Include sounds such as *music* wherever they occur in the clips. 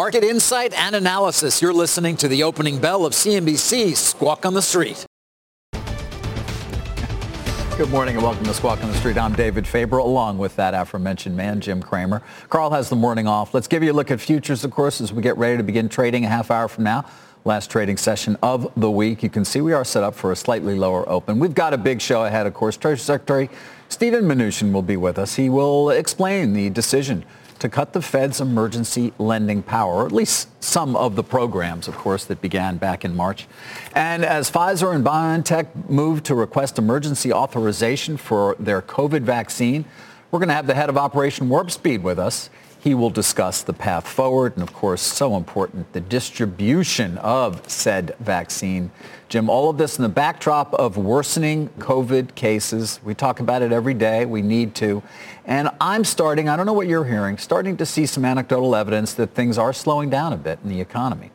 Market insight and analysis. You're listening to the opening bell of CNBC Squawk on the Street. Good morning and welcome to Squawk on the Street. I'm David Faber along with that aforementioned man, Jim Cramer. Carl has the morning off. Let's give you a look at futures, of course, as we get ready to begin trading a half hour from now. Last trading session of the week. You can see we are set up for a slightly lower open. We've got a big show ahead, of course. Treasury Secretary Steven Mnuchin will be with us. He will explain the decision to cut the Fed's emergency lending power, or at least some of the programs, of course, that began back in March. And as Pfizer and BioNTech move to request emergency authorization for their COVID vaccine, we're going to have the head of Operation Warp Speed with us. He will discuss the path forward and, of course, so important, the distribution of said vaccine. Jim, all of this in the backdrop of worsening COVID cases. We talk about it every day. We need to. And I'm starting, I don't know what you're hearing, starting to see some anecdotal evidence that things are slowing down a bit in the economy.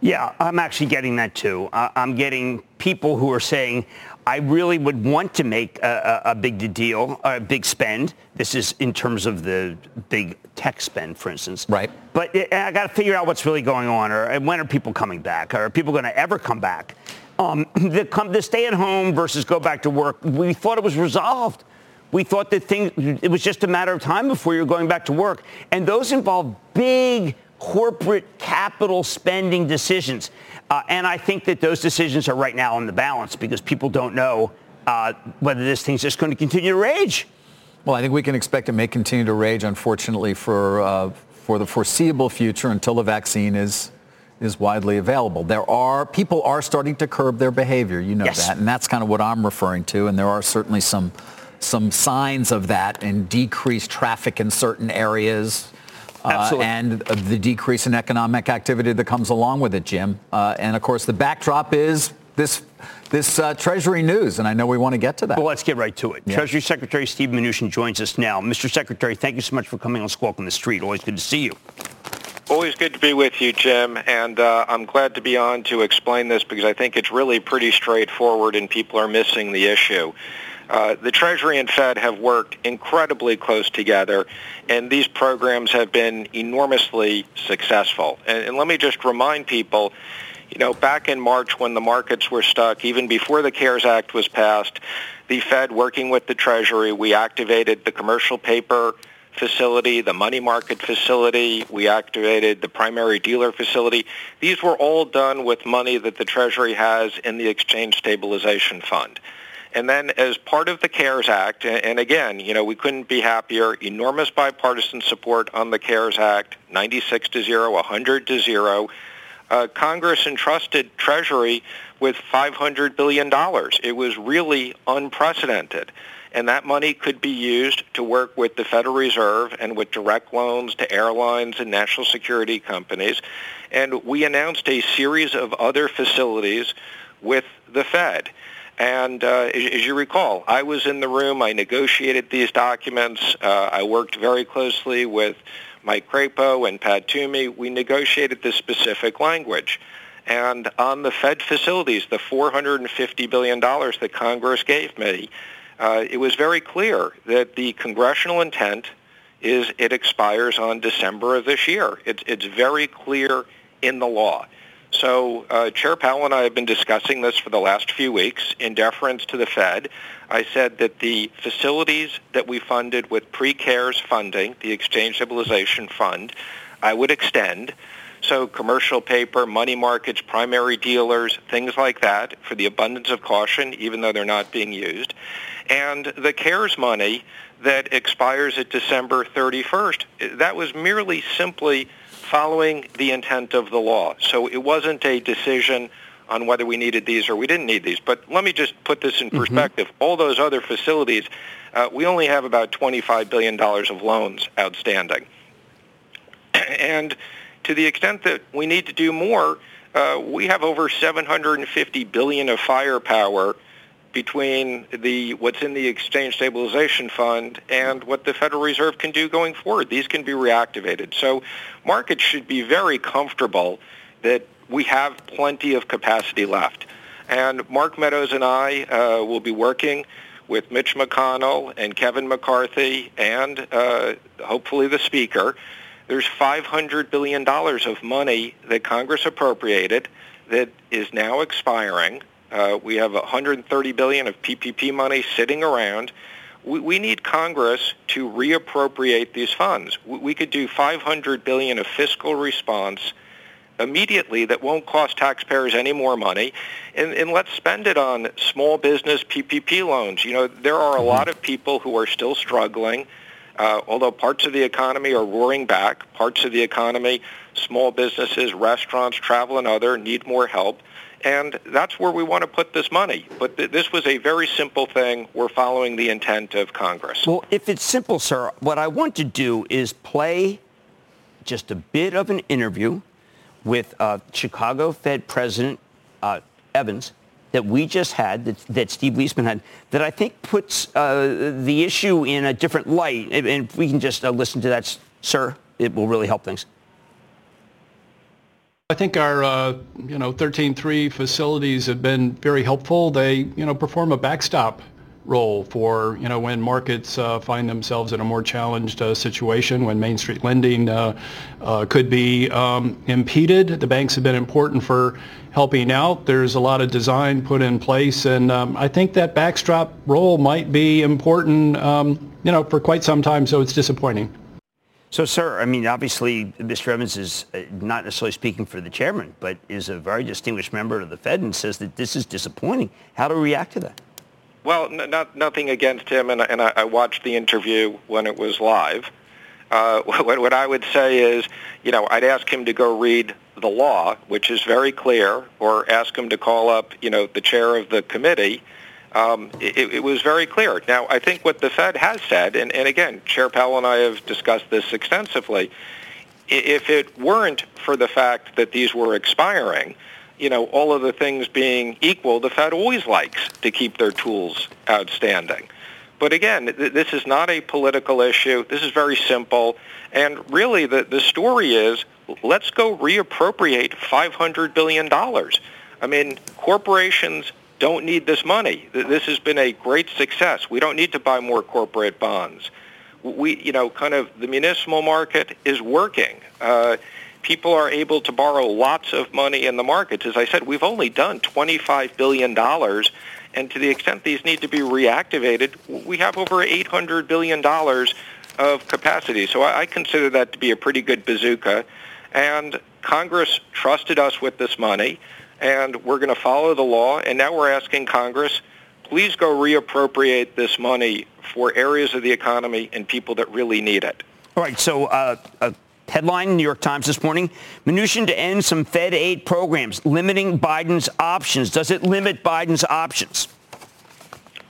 Yeah, I'm actually getting that too. I'm getting people who are saying, I really would want to make a, a, a, big deal, a big spend. This is in terms of the big tech spend, for instance. Right. But it, I got to figure out what's really going on, or when are people coming back? Are people going to ever come back? Um, *clears throat* the, the stay at home versus go back to work, we thought it was resolved. We thought that things, it was just a matter of time before you're going back to work. And those involve big corporate capital spending decisions. Uh, and I think that those decisions are right now on the balance because people don't know uh, whether this thing's just going to continue to rage. Well, I think we can expect it may continue to rage, unfortunately, for uh, for the foreseeable future until the vaccine is is widely available. There are people are starting to curb their behavior. You know yes. that, and that's kind of what I'm referring to. And there are certainly some some signs of that in decreased traffic in certain areas. Uh, and the decrease in economic activity that comes along with it, Jim. Uh, and of course, the backdrop is this this uh, Treasury news, and I know we want to get to that. Well, let's get right to it. Yeah. Treasury Secretary Steve Mnuchin joins us now. Mr. Secretary, thank you so much for coming on Squawk on the Street. Always good to see you. Always good to be with you, Jim, and uh, I'm glad to be on to explain this because I think it's really pretty straightforward and people are missing the issue. Uh, the Treasury and Fed have worked incredibly close together, and these programs have been enormously successful. And, and, let me just remind people, you know, back in March when the markets were stuck, even before the CARES Act was passed, the Fed, working with the Treasury, we activated the commercial paper facility, the money market facility. We activated the primary dealer facility. These were all done with money that the Treasury has in the Exchange Stabilization Fund. And then as part of the CARES Act, and again, you know, we couldn't be happier, enormous bipartisan support on the CARES Act, 96 to 0, 100 to 0. Uh, Congress entrusted Treasury with $500 billion. It was really unprecedented. And that money could be used to work with the Federal Reserve and with direct loans to airlines and national security companies. And we announced a series of other facilities with the Fed. And uh, as you recall, I was in the room. I negotiated these documents. Uh, I worked very closely with Mike Crapo and Pat Toomey. We negotiated this specific language. And on the Fed facilities, the $450 billion that Congress gave me, uh, it was very clear that the congressional intent is it expires on December of this year. It's, it's very clear in the law. So uh, Chair Powell and I have been discussing this for the last few weeks in deference to the Fed. I said that the facilities that we funded with pre-CARES funding, the Exchange Stabilization Fund, I would extend. So commercial paper, money markets, primary dealers, things like that for the abundance of caution, even though they're not being used. And the CARES money that expires at December 31st, that was merely simply following the intent of the law. So it wasn't a decision on whether we needed these or we didn't need these. But let me just put this in mm-hmm. perspective. Mm-hmm. All those other facilities, uh, we only have about $25 billion of loans outstanding. *clears throat* and to the extent that we need to do more, uh, we have over 750 billion of firepower between the what's in the exchange stabilization fund and what the Federal Reserve can do going forward. These can be reactivated. So markets should be very comfortable that we have plenty of capacity left. And Mark Meadows and I uh, will be working with Mitch McConnell and Kevin McCarthy and uh, hopefully the Speaker There's $500 billion of money that Congress appropriated that is now expiring. Uh, we have 130 billion of PPP money sitting around. We, we need Congress to reappropriate these funds. We, we could do 500 billion of fiscal response immediately that won't cost taxpayers any more money and, and, let's spend it on small business PPP loans. You know, there are a lot of people who are still struggling. Uh, although parts of the economy are roaring back, parts of the economy, small businesses, restaurants, travel, and other need more help. And that's where we want to put this money. But th- this was a very simple thing. We're following the intent of Congress. Well, if it's simple, sir, what I want to do is play just a bit of an interview with uh, Chicago Fed President uh, Evans that we just had, that, that Steve Liesman had, that I think puts uh, the issue in a different light. And if we can just uh, listen to that, sir, it will really help things. I think our, uh, you know, 13.3 facilities have been very helpful. They, you know, perform a backstop role for, you know, when markets uh, find themselves in a more challenged uh, situation, when Main Street lending uh, uh, could be um, impeded. The banks have been important for helping out. There's a lot of design put in place, and um, I think that backstop role might be important, um, you know, for quite some time, so it's disappointing. So, sir, I mean, obviously, Mr. Evans is uh, not necessarily speaking for the chairman, but is a very distinguished member of the Fed and says that this is disappointing. How do we react to that? Well, n- not, nothing against him, and, and I, I, watched the interview when it was live. Uh, *laughs* what, what I would say is, you know, I'd ask him to go read the law, which is very clear, or ask him to call up, you know, the chair of the committee. Um, it, it, was very clear. Now, I think what the Fed has said, and, and again, Chair Powell and I have discussed this extensively, if it weren't for the fact that these were expiring, you know, all of the things being equal, the Fed always likes to keep their tools outstanding. But again, th- this is not a political issue. This is very simple. And really, the, the story is let's go reappropriate $500 billion. I mean, corporations don't need this money. This has been a great success. We don't need to buy more corporate bonds. We, you know, kind of the municipal market is working. Uh, people are able to borrow lots of money in the markets. As I said, we've only done $25 billion, and to the extent these need to be reactivated, we have over $800 billion of capacity. So I, I consider that to be a pretty good bazooka. And Congress trusted us with this money, and we're going to follow the law. And now we're asking Congress, please go reappropriate this money for areas of the economy and people that really need it. All right. So uh, uh Headline, New York Times this morning, Mnuchin to end some Fed aid programs, limiting Biden's options. Does it limit Biden's options?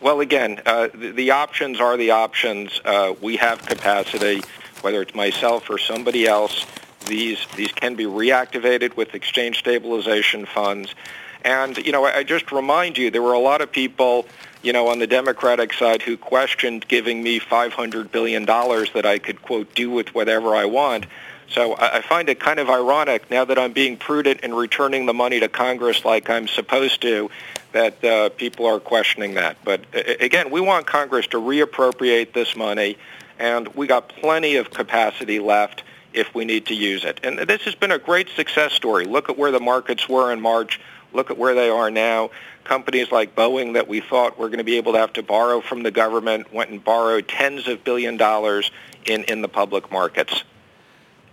Well, again, uh, the, the, options are the options. Uh, we have capacity, whether it's myself or somebody else. These, these can be reactivated with exchange stabilization funds. And, you know, I, just remind you, there were a lot of people you know, on the Democratic side who questioned giving me $500 billion that I could, quote, do with whatever I want. So I find it kind of ironic now that I'm being prudent and returning the money to Congress like I'm supposed to, that uh, people are questioning that. But again, we want Congress to reappropriate this money, and we got plenty of capacity left if we need to use it. And this has been a great success story. Look at where the markets were in March. Look at where they are now. Companies like Boeing that we thought were going to be able to have to borrow from the government went and borrowed tens of billion dollars in, in the public markets.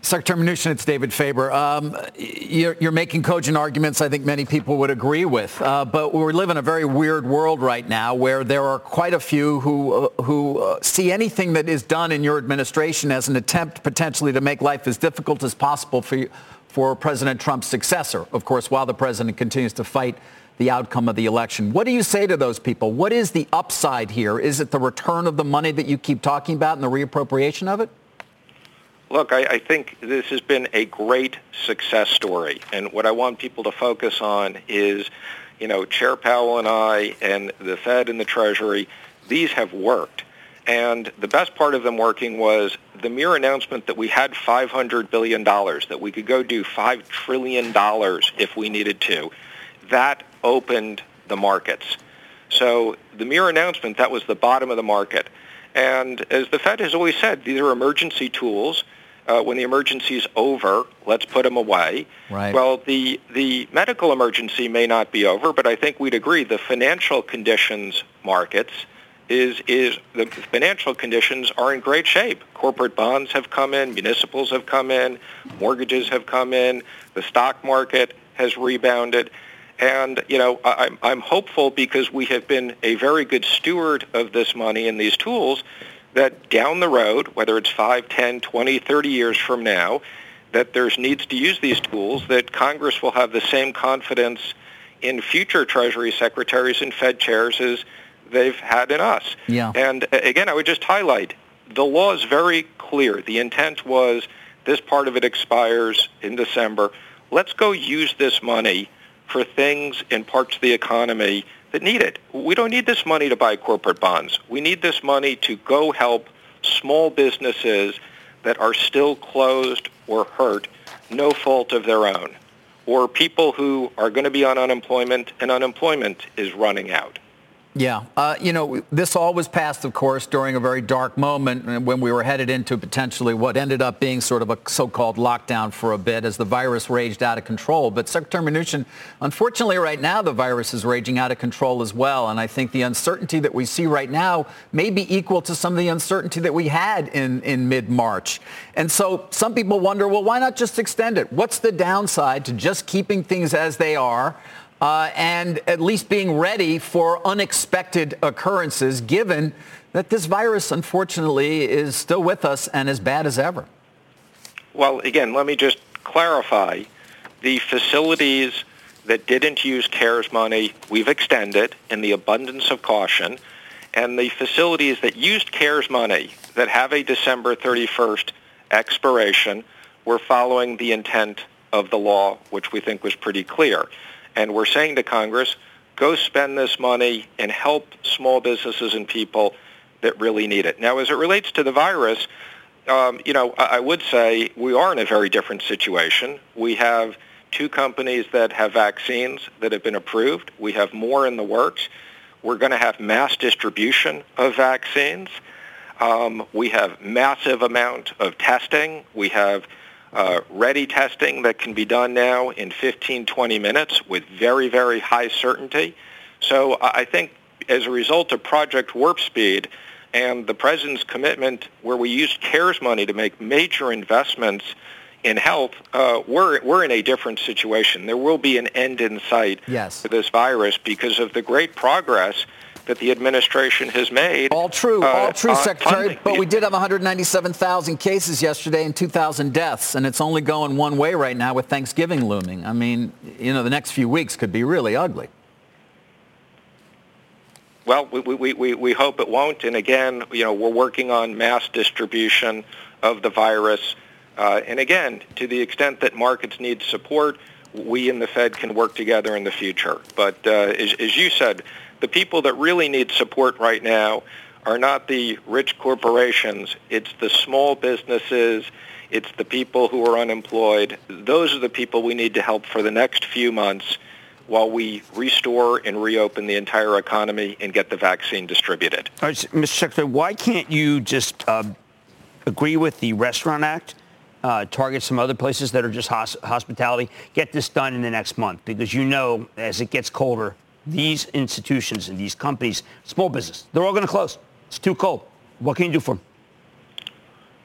Secretary Mnuchin, it's David Faber. Um, you're, you're, making cogent arguments I think many people would agree with, uh, but we live in a very weird world right now where there are quite a few who, uh, who uh, see anything that is done in your administration as an attempt potentially to make life as difficult as possible for, for President Trump's successor, of course, while the president continues to fight the outcome of the election. What do you say to those people? What is the upside here? Is it the return of the money that you keep talking about and the reappropriation of it? Look, I, I, think this has been a great success story. And what I want people to focus on is, you know, Chair Powell and I and the Fed and the Treasury, these have worked. And the best part of them working was the mere announcement that we had $500 billion, that we could go do $5 trillion if we needed to. That opened the markets. So the mere announcement, that was the bottom of the market. And as the Fed has always said, these are emergency tools. Uh, when the emergency is over, let's put them away. Right. Well, the the medical emergency may not be over, but I think we'd agree the financial conditions markets is is the financial conditions are in great shape. Corporate bonds have come in, municipals have come in, mortgages have come in, the stock market has rebounded. And, you know, I'm, I'm hopeful because we have been a very good steward of this money and these tools that down the road, whether it's 5, 10, 20, 30 years from now, that there's needs to use these tools, that Congress will have the same confidence in future Treasury secretaries and Fed chairs as they've had in us. Yeah. And uh, again, I would just highlight the law is very clear. The intent was this part of it expires in December. Let's go use this money for things in parts of the economy that need it. We don't need this money to buy corporate bonds. We need this money to go help small businesses that are still closed or hurt, no fault of their own, or people who are going to be on unemployment and unemployment is running out. Yeah. Uh, you know, this all was passed, of course, during a very dark moment when we were headed into potentially what ended up being sort of a so-called lockdown for a bit as the virus raged out of control. But Secretary Mnuchin, unfortunately right now the virus is raging out of control as well. And I think the uncertainty that we see right now may be equal to some of the uncertainty that we had in, in mid-March. And so some people wonder, well, why not just extend it? What's the downside to just keeping things as they are? Uh, and at least being ready for unexpected occurrences, given that this virus, unfortunately, is still with us and as bad as ever. Well, again, let me just clarify. The facilities that didn't use CARES money, we've extended in the abundance of caution. And the facilities that used CARES money that have a December 31st expiration, we're following the intent of the law, which we think was pretty clear. And we're saying to Congress, go spend this money and help small businesses and people that really need it. Now, as it relates to the virus, um, you know, I, would say we are in a very different situation. We have two companies that have vaccines that have been approved. We have more in the works. We're going to have mass distribution of vaccines. Um, we have massive amount of testing. We have uh, ready testing that can be done now in 15, 20 minutes with very, very high certainty. So I think as a result of Project Warp Speed and the President's commitment where we used CARES money to make major investments in health, uh, we're, we're in a different situation. There will be an end in sight yes. for this virus because of the great progress that the administration has made. All true, uh, all true, Secretary. Funding. But we did have 197,000 cases yesterday and 2,000 deaths, and it's only going one way right now with Thanksgiving looming. I mean, you know, the next few weeks could be really ugly. Well, we, we, we, we hope it won't. And again, you know, we're working on mass distribution of the virus. Uh, and again, to the extent that markets need support, we and the Fed can work together in the future. But uh, as, as you said, the people that really need support right now are not the rich corporations. It's the small businesses. It's the people who are unemployed. Those are the people we need to help for the next few months while we restore and reopen the entire economy and get the vaccine distributed. All right, Mr. Secretary, why can't you just uh, agree with the Restaurant Act, uh, target some other places that are just hos- hospitality, get this done in the next month? Because you know, as it gets colder, these institutions and these companies, small business, they're all going to close. It's too cold. What can you do for them?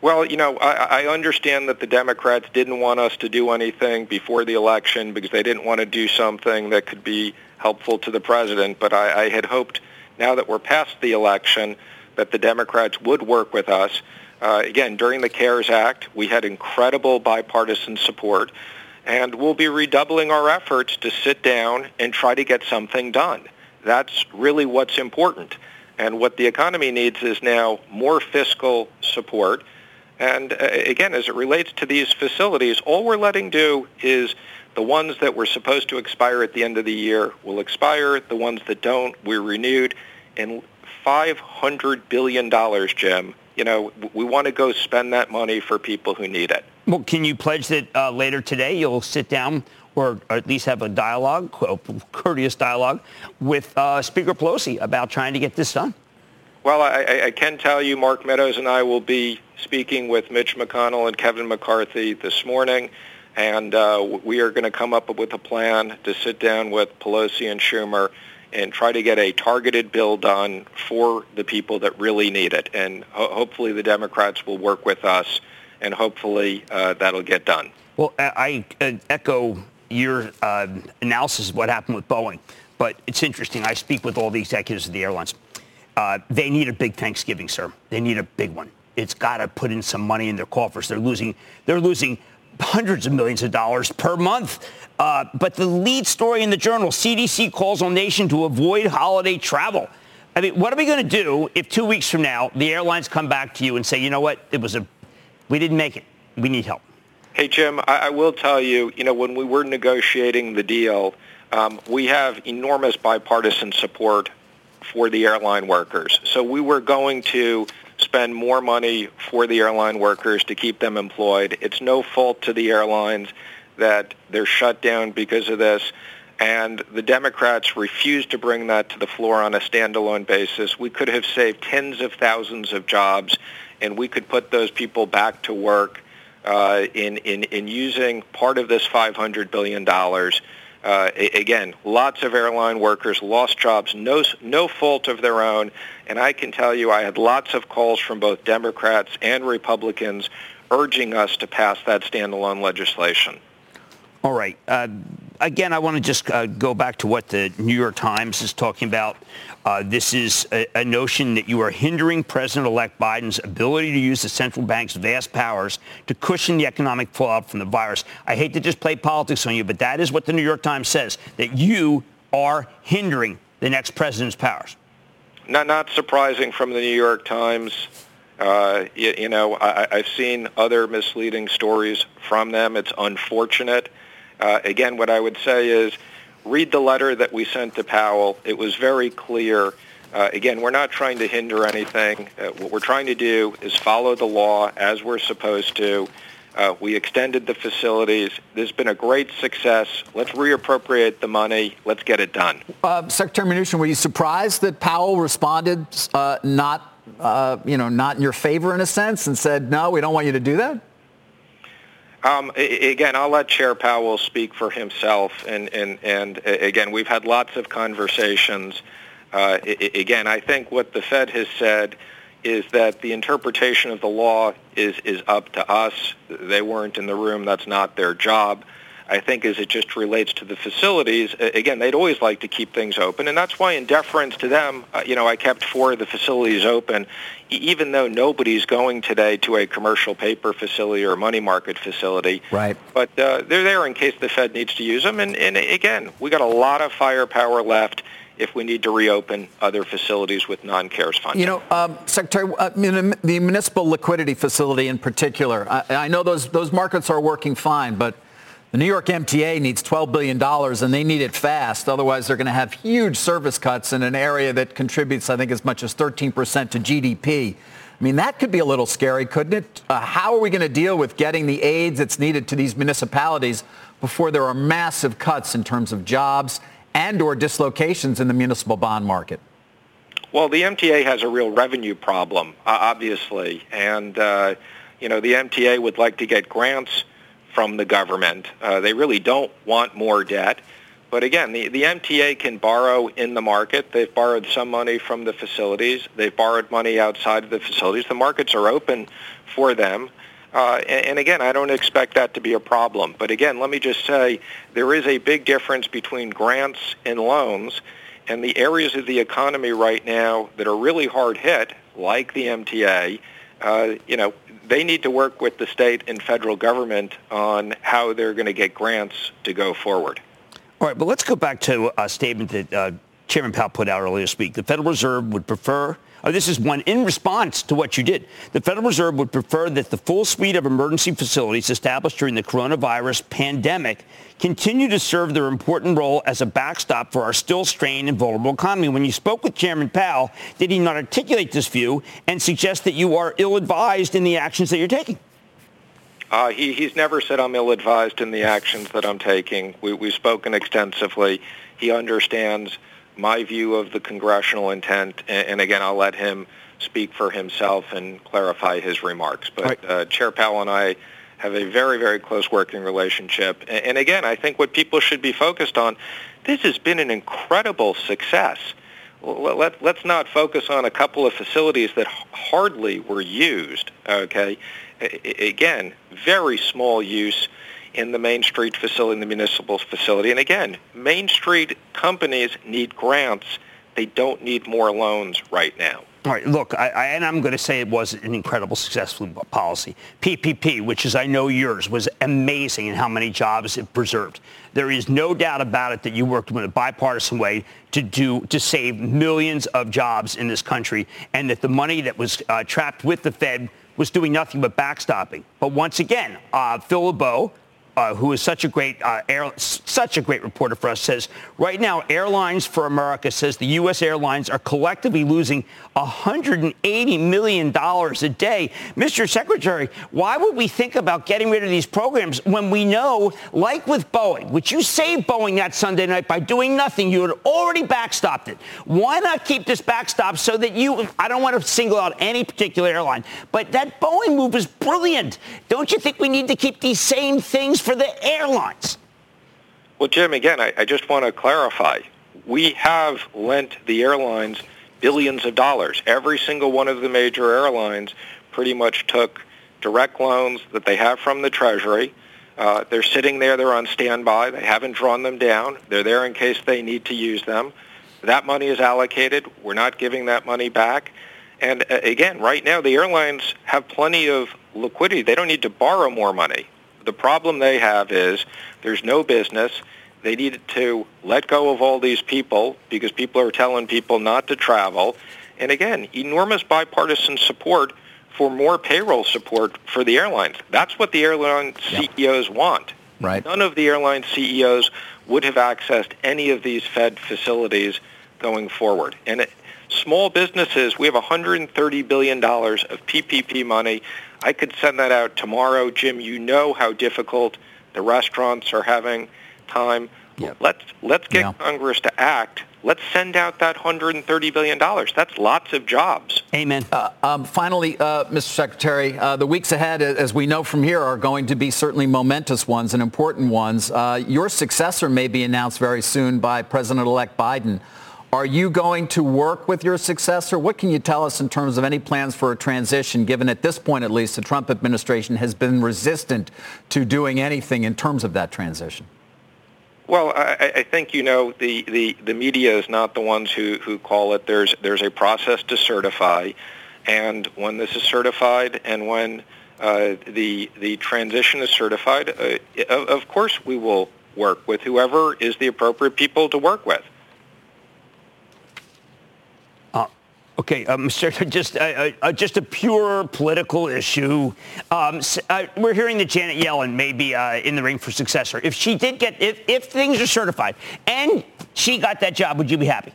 Well, you know, I, I understand that the Democrats didn't want us to do anything before the election because they didn't want to do something that could be helpful to the president. But I, I had hoped now that we're past the election that the Democrats would work with us. Uh, again, during the CARES Act, we had incredible bipartisan support and we'll be redoubling our efforts to sit down and try to get something done. That's really what's important. And what the economy needs is now more fiscal support. And uh, again, as it relates to these facilities, all we're letting do is the ones that were supposed to expire at the end of the year will expire. The ones that don't, we're renewed. And $500 billion, Jim, you know, we want to go spend that money for people who need it. Well, can you pledge that uh, later today you'll sit down or at least have a dialogue, a courteous dialogue, with uh, Speaker Pelosi about trying to get this done? Well, I, I can tell you Mark Meadows and I will be speaking with Mitch McConnell and Kevin McCarthy this morning, and uh, we are going to come up with a plan to sit down with Pelosi and Schumer and try to get a targeted bill done for the people that really need it. And ho- hopefully the Democrats will work with us, and hopefully uh, that'll get done. Well, I, I echo your uh, analysis of what happened with Boeing, but it's interesting. I speak with all the executives of the airlines. Uh, they need a big Thanksgiving, sir. They need a big one. It's got to put in some money in their coffers. They're losing. They're losing hundreds of millions of dollars per month. Uh, but the lead story in the journal, CDC calls on nation to avoid holiday travel. I mean, what are we going to do if two weeks from now the airlines come back to you and say, you know what, it was a, we didn't make it. We need help. Hey, Jim, I, I will tell you, you know, when we were negotiating the deal, um, we have enormous bipartisan support for the airline workers. So we were going to spend more money for the airline workers to keep them employed. It's no fault to the airlines that they're shut down because of this. And the Democrats refused to bring that to the floor on a standalone basis. We could have saved tens of thousands of jobs, and we could put those people back to work uh, in, in, in using part of this $500 billion uh, again, lots of airline workers lost jobs, no, no fault of their own. And I can tell you I had lots of calls from both Democrats and Republicans urging us to pass that standalone legislation. All right. Uh, again, I want to just uh, go back to what the New York Times is talking about. Uh, this is a, a, notion that you are hindering President-elect Biden's ability to use the central bank's vast powers to cushion the economic fallout from the virus. I hate to just play politics on you, but that is what the New York Times says, that you are hindering the next president's powers. Not, not surprising from the New York Times. Uh, you, you, know, I, I've seen other misleading stories from them. It's unfortunate. Uh, again, what I would say is read the letter that we sent to Powell. It was very clear. Uh, again, we're not trying to hinder anything. Uh, what we're trying to do is follow the law as we're supposed to. Uh, we extended the facilities. There's been a great success. Let's reappropriate the money. Let's get it done. Uh, Secretary Mnuchin, were you surprised that Powell responded uh, not, uh, you know, not in your favor in a sense and said, no, we don't want you to do that? Um, again, I'll let Chair Powell speak for himself. And, and, and again, we've had lots of conversations. Uh, again, I think what the Fed has said is that the interpretation of the law is, is up to us. They weren't in the room. That's not their job. I think as it just relates to the facilities, again, they'd always like to keep things open, and that's why in deference to them, uh, you know, I kept four of the facilities open, even though nobody's going today to a commercial paper facility or money market facility. Right. But uh, they're there in case the Fed needs to use them, and, and again, we got a lot of firepower left if we need to reopen other facilities with non-CARES funding. You know, um, Secretary, uh, the municipal liquidity facility in particular, I, I know those, those markets are working fine, but the New York MTA needs $12 billion and they need it fast. Otherwise, they're going to have huge service cuts in an area that contributes, I think, as much as 13% to GDP. I mean, that could be a little scary, couldn't it? Uh, how are we going to deal with getting the aids that's needed to these municipalities before there are massive cuts in terms of jobs and or dislocations in the municipal bond market? Well, the MTA has a real revenue problem, obviously. And, uh, you know, the MTA would like to get grants from the government. Uh, they really don't want more debt. But again, the, the MTA can borrow in the market. They've borrowed some money from the facilities. They've borrowed money outside of the facilities. The markets are open for them. Uh, and, and, again, I don't expect that to be a problem. But again, let me just say there is a big difference between grants and loans. And the areas of the economy right now that are really hard hit, like the MTA, uh, you know, they need to work with the state and federal government on how they're going to get grants to go forward. All right, but let's go back to a statement that uh, Chairman Powell put out earlier this week. The Federal Reserve would prefer Oh, this is one in response to what you did. The Federal Reserve would prefer that the full suite of emergency facilities established during the coronavirus pandemic continue to serve their important role as a backstop for our still strained and vulnerable economy. When you spoke with Chairman Powell, did he not articulate this view and suggest that you are ill-advised in the actions that you're taking? Uh, he, he's never said I'm ill-advised in the actions that I'm taking. We, we've spoken extensively. He understands my view of the congressional intent. And, and again, I'll let him speak for himself and clarify his remarks. But right. uh, Chair Powell and I have a very, very close working relationship. And, and again, I think what people should be focused on, this has been an incredible success. Let, let's not focus on a couple of facilities that hardly were used, okay? Again, very small use in the Main Street facility, in the municipal facility. And again, Main Street companies need grants. They don't need more loans right now. All right, look, I, I, and I'm going to say it was an incredible successful policy. PPP, which is I know yours, was amazing in how many jobs it preserved. There is no doubt about it that you worked in a bipartisan way to do to save millions of jobs in this country, and that the money that was uh, trapped with the Fed was doing nothing but backstopping. But once again, uh, Phil LeBeau, uh, who is such a great uh, air, such a great reporter for us, says right now Airlines for America says the U.S. airlines are collectively losing 180 million dollars a day. Mr. Secretary, why would we think about getting rid of these programs when we know, like with Boeing, which you saved Boeing that Sunday night by doing nothing, you had already backstopped it. Why not keep this backstop so that you? I don't want to single out any particular airline, but that Boeing move is brilliant. Don't you think we need to keep these same things? For the airlines. Well, Jim, again, I, I just want to clarify. We have lent the airlines billions of dollars. Every single one of the major airlines pretty much took direct loans that they have from the Treasury. Uh, they're sitting there. They're on standby. They haven't drawn them down. They're there in case they need to use them. That money is allocated. We're not giving that money back. And uh, again, right now, the airlines have plenty of liquidity. They don't need to borrow more money. The problem they have is there's no business. They needed to let go of all these people because people are telling people not to travel. And again, enormous bipartisan support for more payroll support for the airlines. That's what the airline CEOs yeah. want. Right. None of the airline CEOs would have accessed any of these Fed facilities going forward. And it, small businesses, we have $130 billion of PPP money I could send that out tomorrow. Jim, you know how difficult the restaurants are having time. Yep. Let's let's get yeah. Congress to act. Let's send out that 130 billion dollars. That's lots of jobs. Amen. Uh, um, finally, uh, Mr. Secretary, uh, the weeks ahead, as we know from here, are going to be certainly momentous ones and important ones. Uh, your successor may be announced very soon by President-elect Biden. Are you going to work with your successor? What can you tell us in terms of any plans for a transition, given at this point at least the Trump administration has been resistant to doing anything in terms of that transition? Well, I, I think you know the, the, the media is not the ones who, who call it. There's there's a process to certify, and when this is certified and when uh, the the transition is certified, uh, of, of course we will work with whoever is the appropriate people to work with. Okay, um, *laughs* just uh, uh, uh, just a pure political issue. Um, uh, we're hearing that Janet Yellen may be uh, in the ring for successor. If she did get, if, if things are certified and she got that job, would you be happy?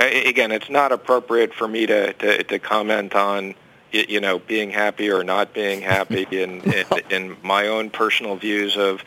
Again, it's not appropriate for me to, to, to comment on, you know, being happy or not being happy *laughs* in, in, in my own personal views of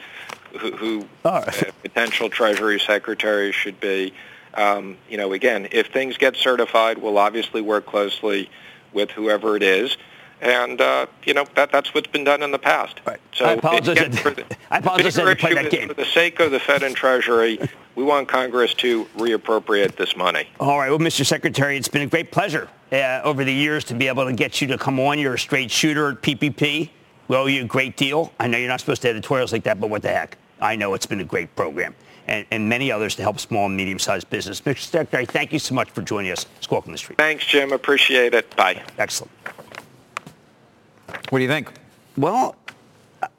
who, who right. potential Treasury Secretary should be. Um, you know, again, if things get certified, we'll obviously work closely with whoever it is. And, uh, you know, that, that's what's been done in the past. Right. So I apologize. Again, the, *laughs* I apologize play that *laughs* game. For the sake of the Fed and Treasury, we want Congress to reappropriate this money. All right. Well, Mr. Secretary, it's been a great pleasure uh, over the years to be able to get you to come on. You're a straight shooter at PPP. We owe you a great deal. I know you're not supposed to editorials like that, but what the heck? I know it's been a great program and, and many others to help small and medium-sized business. Mr. Secretary, thank you so much for joining us. Squawk on the Street. Thanks, Jim. Appreciate it. Bye. Excellent. What do you think? Well,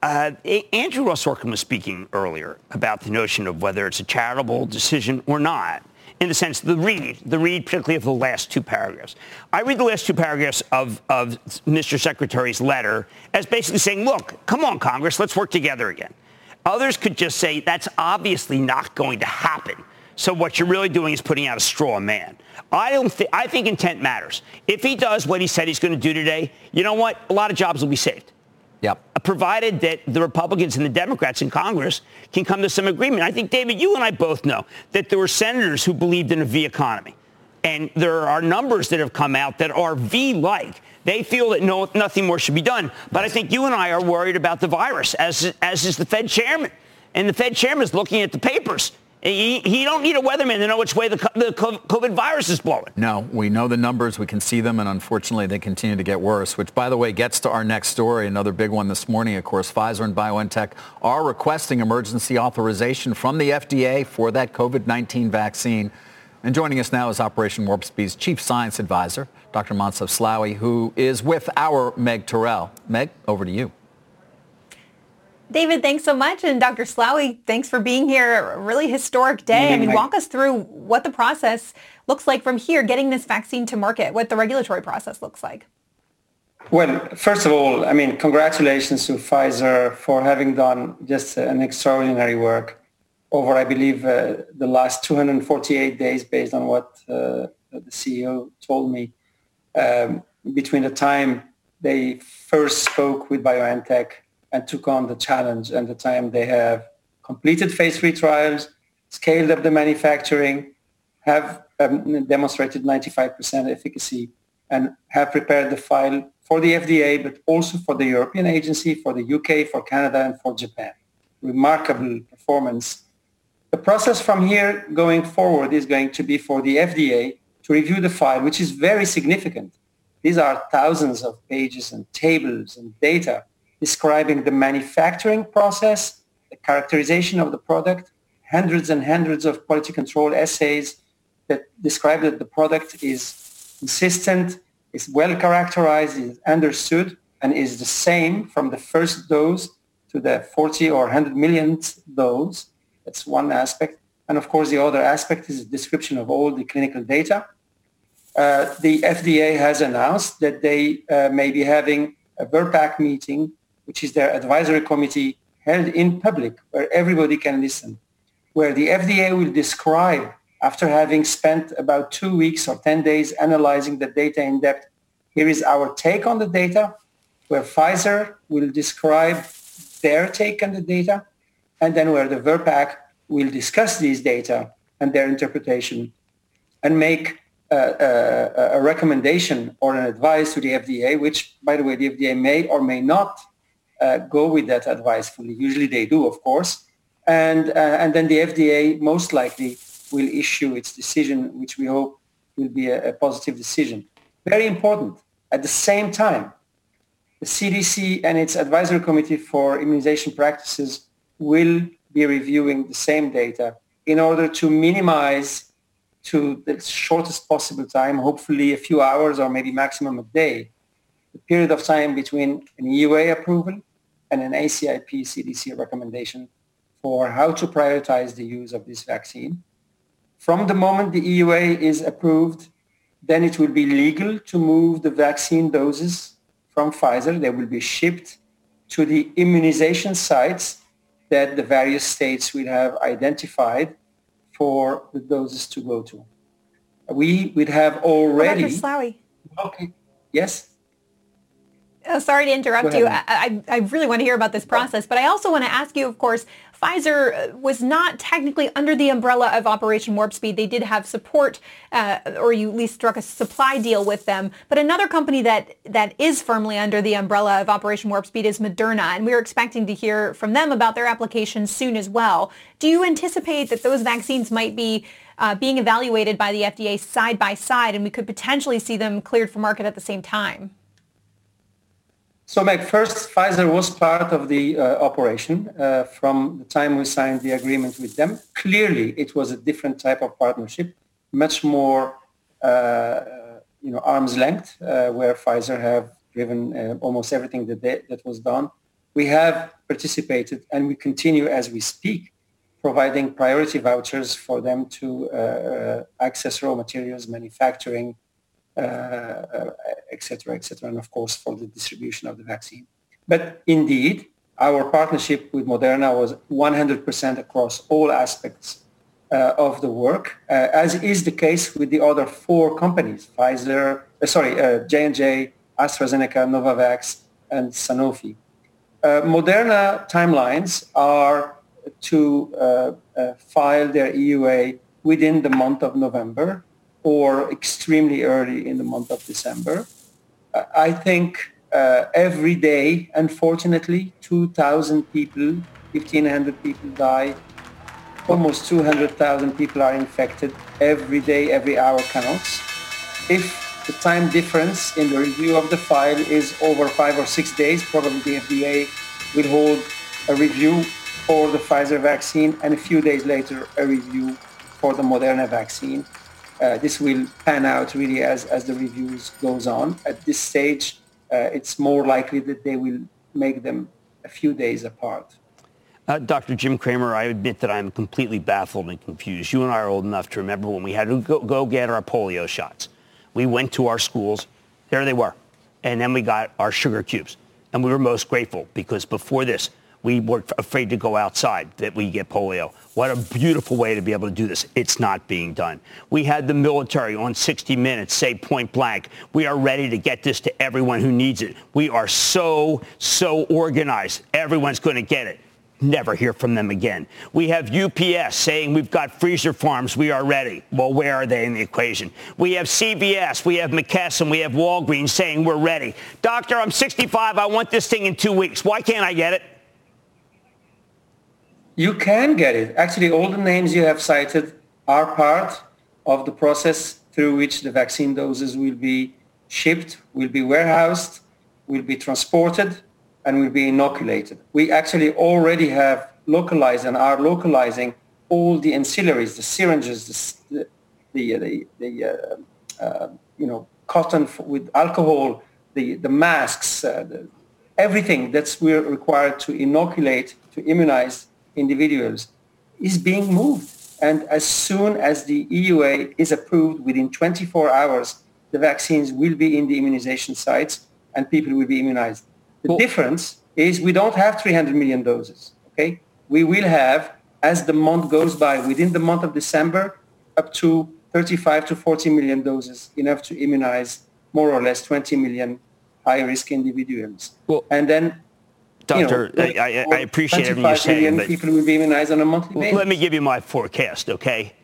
uh, Andrew Ross Sorkin was speaking earlier about the notion of whether it's a charitable decision or not. In the sense, the read, the read particularly of the last two paragraphs. I read the last two paragraphs of, of Mr. Secretary's letter as basically saying, look, come on, Congress, let's work together again. Others could just say that's obviously not going to happen. So what you're really doing is putting out a straw man. I don't think I think intent matters. If he does what he said he's going to do today, you know what? A lot of jobs will be saved. Yep. Uh, provided that the Republicans and the Democrats in Congress can come to some agreement. I think, David, you and I both know that there were senators who believed in a V economy. And there are numbers that have come out that are V-like. They feel that no, nothing more should be done. But I think you and I are worried about the virus, as, as is the Fed chairman. And the Fed chairman is looking at the papers. He, he don't need a weatherman to know which way the, the COVID virus is blowing. No, we know the numbers. We can see them. And unfortunately, they continue to get worse, which, by the way, gets to our next story. Another big one this morning, of course. Pfizer and BioNTech are requesting emergency authorization from the FDA for that COVID-19 vaccine. And joining us now is Operation Warp Speed's Chief Science Advisor, Dr. Moncef Slaoui, who is with our Meg Terrell. Meg, over to you. David, thanks so much. And Dr. Slaoui, thanks for being here. A really historic day. I mean, walk us through what the process looks like from here, getting this vaccine to market, what the regulatory process looks like. Well, first of all, I mean, congratulations to Pfizer for having done just an extraordinary work over, I believe, uh, the last 248 days based on what uh, the CEO told me um, between the time they first spoke with BioNTech and took on the challenge and the time they have completed phase three trials, scaled up the manufacturing, have um, demonstrated 95% efficacy, and have prepared the file for the FDA, but also for the European agency, for the UK, for Canada, and for Japan. Remarkable performance the process from here going forward is going to be for the FDA to review the file, which is very significant. These are thousands of pages and tables and data describing the manufacturing process, the characterization of the product, hundreds and hundreds of quality control assays that describe that the product is consistent, is well characterized, is understood, and is the same from the first dose to the 40 or 100 millionth dose that's one aspect. And of course, the other aspect is a description of all the clinical data. Uh, the FDA has announced that they uh, may be having a VRBPAC meeting, which is their advisory committee held in public where everybody can listen, where the FDA will describe, after having spent about two weeks or 10 days analyzing the data in depth, here is our take on the data, where Pfizer will describe their take on the data, and then where the VRBPAC will discuss these data and their interpretation and make a, recommendation or an advice to the FDA, which, by the way, the FDA may or may not uh, go with that advice fully. Usually they do, of course. And, uh, and then the FDA most likely will issue its decision, which we hope will be a, a positive decision. Very important. At the same time, the CDC and its advisory committee for immunization practices will be reviewing the same data in order to minimize to the shortest possible time, hopefully a few hours or maybe maximum a day, the period of time between an EUA approval and an ACIP CDC recommendation for how to prioritize the use of this vaccine. From the moment the EUA is approved, then it will be legal to move the vaccine doses from Pfizer. They will be shipped to the immunization sites that the various states will have identified for the doses to go to. We would have already. Okay. Yes. Oh, sorry to interrupt you. I, I, I, really want to hear about this process, but I also want to ask you, of course, Pfizer was not technically under the umbrella of Operation Warp Speed. They did have support, uh, or you at least struck a supply deal with them. But another company that, that is firmly under the umbrella of Operation Warp Speed is Moderna, and we are expecting to hear from them about their application soon as well. Do you anticipate that those vaccines might be uh, being evaluated by the FDA side by side, and we could potentially see them cleared for market at the same time? So, Meg, first, Pfizer was part of the uh, operation uh, from the time we signed the agreement with them. Clearly, it was a different type of partnership, much more, uh, you know, arm's length, uh, where Pfizer have driven uh, almost everything that, they, that was done. We have participated, and we continue as we speak, providing priority vouchers for them to uh, access raw materials, manufacturing, etc., etc., and of course for the distribution of the vaccine. But indeed, our partnership with Moderna was 100% across all aspects uh, of the work, uh, as is the case with the other four companies, Pfizer, uh, sorry, J&J, uh, AstraZeneca, Novavax, and Sanofi. Uh, Moderna timelines are to uh, file their EUA within the month of November or extremely early in the month of December. I think uh, every day, unfortunately, 2,000 people, 1,500 people die. Almost 200,000 people are infected every day, every hour counts. If the time difference in the review of the file is over five or six days, probably the FDA will hold a review for the Pfizer vaccine and a few days later a review for the Moderna vaccine. Uh, this will pan out really as, as the reviews goes on. At this stage, uh, it's more likely that they will make them a few days apart. Uh, Dr. Jim Cramer, I admit that I'm completely baffled and confused. You and I are old enough to remember when we had to go, go get our polio shots. We went to our schools. There they were. And then we got our sugar cubes. And we were most grateful because before this, we were afraid to go outside that we get polio. What a beautiful way to be able to do this. It's not being done. We had the military on 60 Minutes say point blank, we are ready to get this to everyone who needs it. We are so, so organized. Everyone's going to get it. Never hear from them again. We have UPS saying we've got freezer farms. We are ready. Well, where are they in the equation? We have CVS. We have McKesson. We have Walgreens saying we're ready. Doctor, I'm 65. I want this thing in two weeks. Why can't I get it? You can get it. Actually, all the names you have cited are part of the process through which the vaccine doses will be shipped, will be warehoused, will be transported, and will be inoculated. We actually already have localized and are localizing all the ancillaries, the syringes, the, the, the, the uh, uh, you know, cotton with alcohol, the, the masks, uh, the, everything that's we're required to inoculate, to immunize individuals is being moved. And as soon as the EUA is approved within 24 hours, the vaccines will be in the immunization sites and people will be immunized. The cool. difference is we don't have 300 million doses. Okay, we will have as the month goes by within the month of December up to 35 to 40 million doses, enough to immunize more or less 20 million high-risk individuals. Well, and then Doctor, you know, I, I, appreciate everything you're saying, but people will be immunized on a monthly basis. Let me give you my forecast, okay?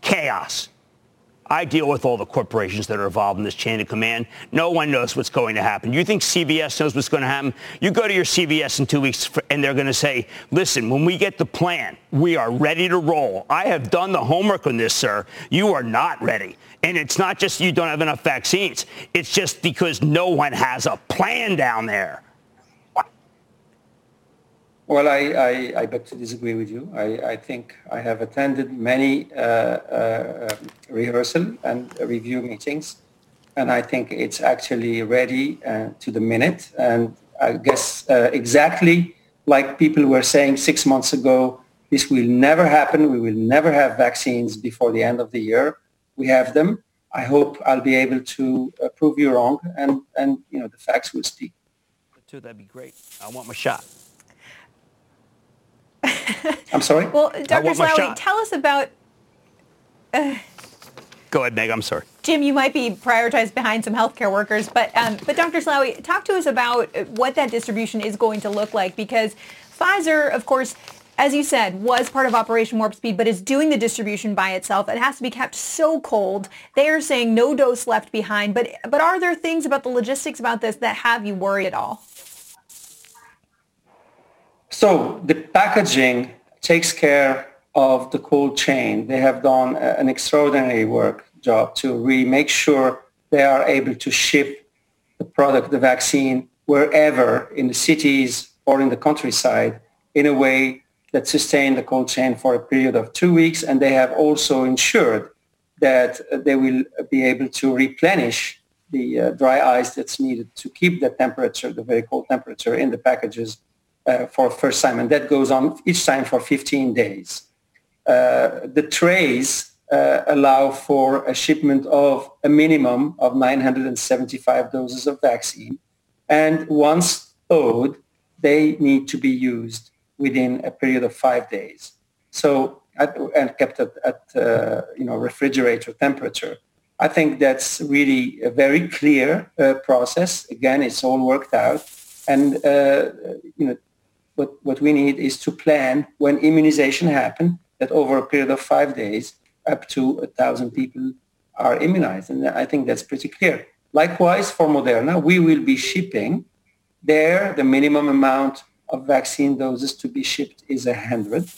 Chaos. I deal with all the corporations that are involved in this chain of command. No one knows what's going to happen. You think CVS knows what's going to happen? You go to your CVS in two weeks and they're going to say, listen, when we get the plan, we are ready to roll. I have done the homework on this, sir. You are not ready. And it's not just you don't have enough vaccines. It's just because no one has a plan down there. Well, I, I, I, beg to disagree with you. I, I think I have attended many uh, uh, rehearsal and review meetings, and I think it's actually ready uh, to the minute. And I guess uh, exactly like people were saying six months ago, this will never happen. We will never have vaccines before the end of the year. We have them. I hope I'll be able to uh, prove you wrong, and, and you know the facts will speak. That'd be great. I want my shot. *laughs* I'm sorry? well, Dr. Slaoui, tell us about... Uh, Go ahead, Meg. I'm sorry. Jim, you might be prioritized behind some healthcare workers, but um, but Dr. Slaoui, talk to us about what that distribution is going to look like because Pfizer, of course, as you said, was part of Operation Warp Speed, but is doing the distribution by itself. It has to be kept so cold. They are saying no dose left behind. But but are there things about the logistics about this that have you worried at all? So the packaging takes care of the cold chain. They have done an extraordinary work job to really make sure they are able to ship the product, the vaccine, wherever in the cities or in the countryside in a way that sustain the cold chain for a period of two weeks. And they have also ensured that they will be able to replenish the uh, dry ice that's needed to keep the temperature, the very cold temperature in the packages uh, for first time, and that goes on each time for 15 days. Uh, the trays uh, allow for a shipment of a minimum of 975 doses of vaccine, and once thawed, they need to be used within a period of five days. So at, and kept at, at uh, you know refrigerator temperature. I think that's really a very clear uh, process. Again, it's all worked out, and uh, you know what, what we need is to plan when immunization happen that over a period of five days, up to a thousand people are immunized. And I think that's pretty clear. Likewise, for Moderna, we will be shipping there. The minimum amount of vaccine doses to be shipped is 100.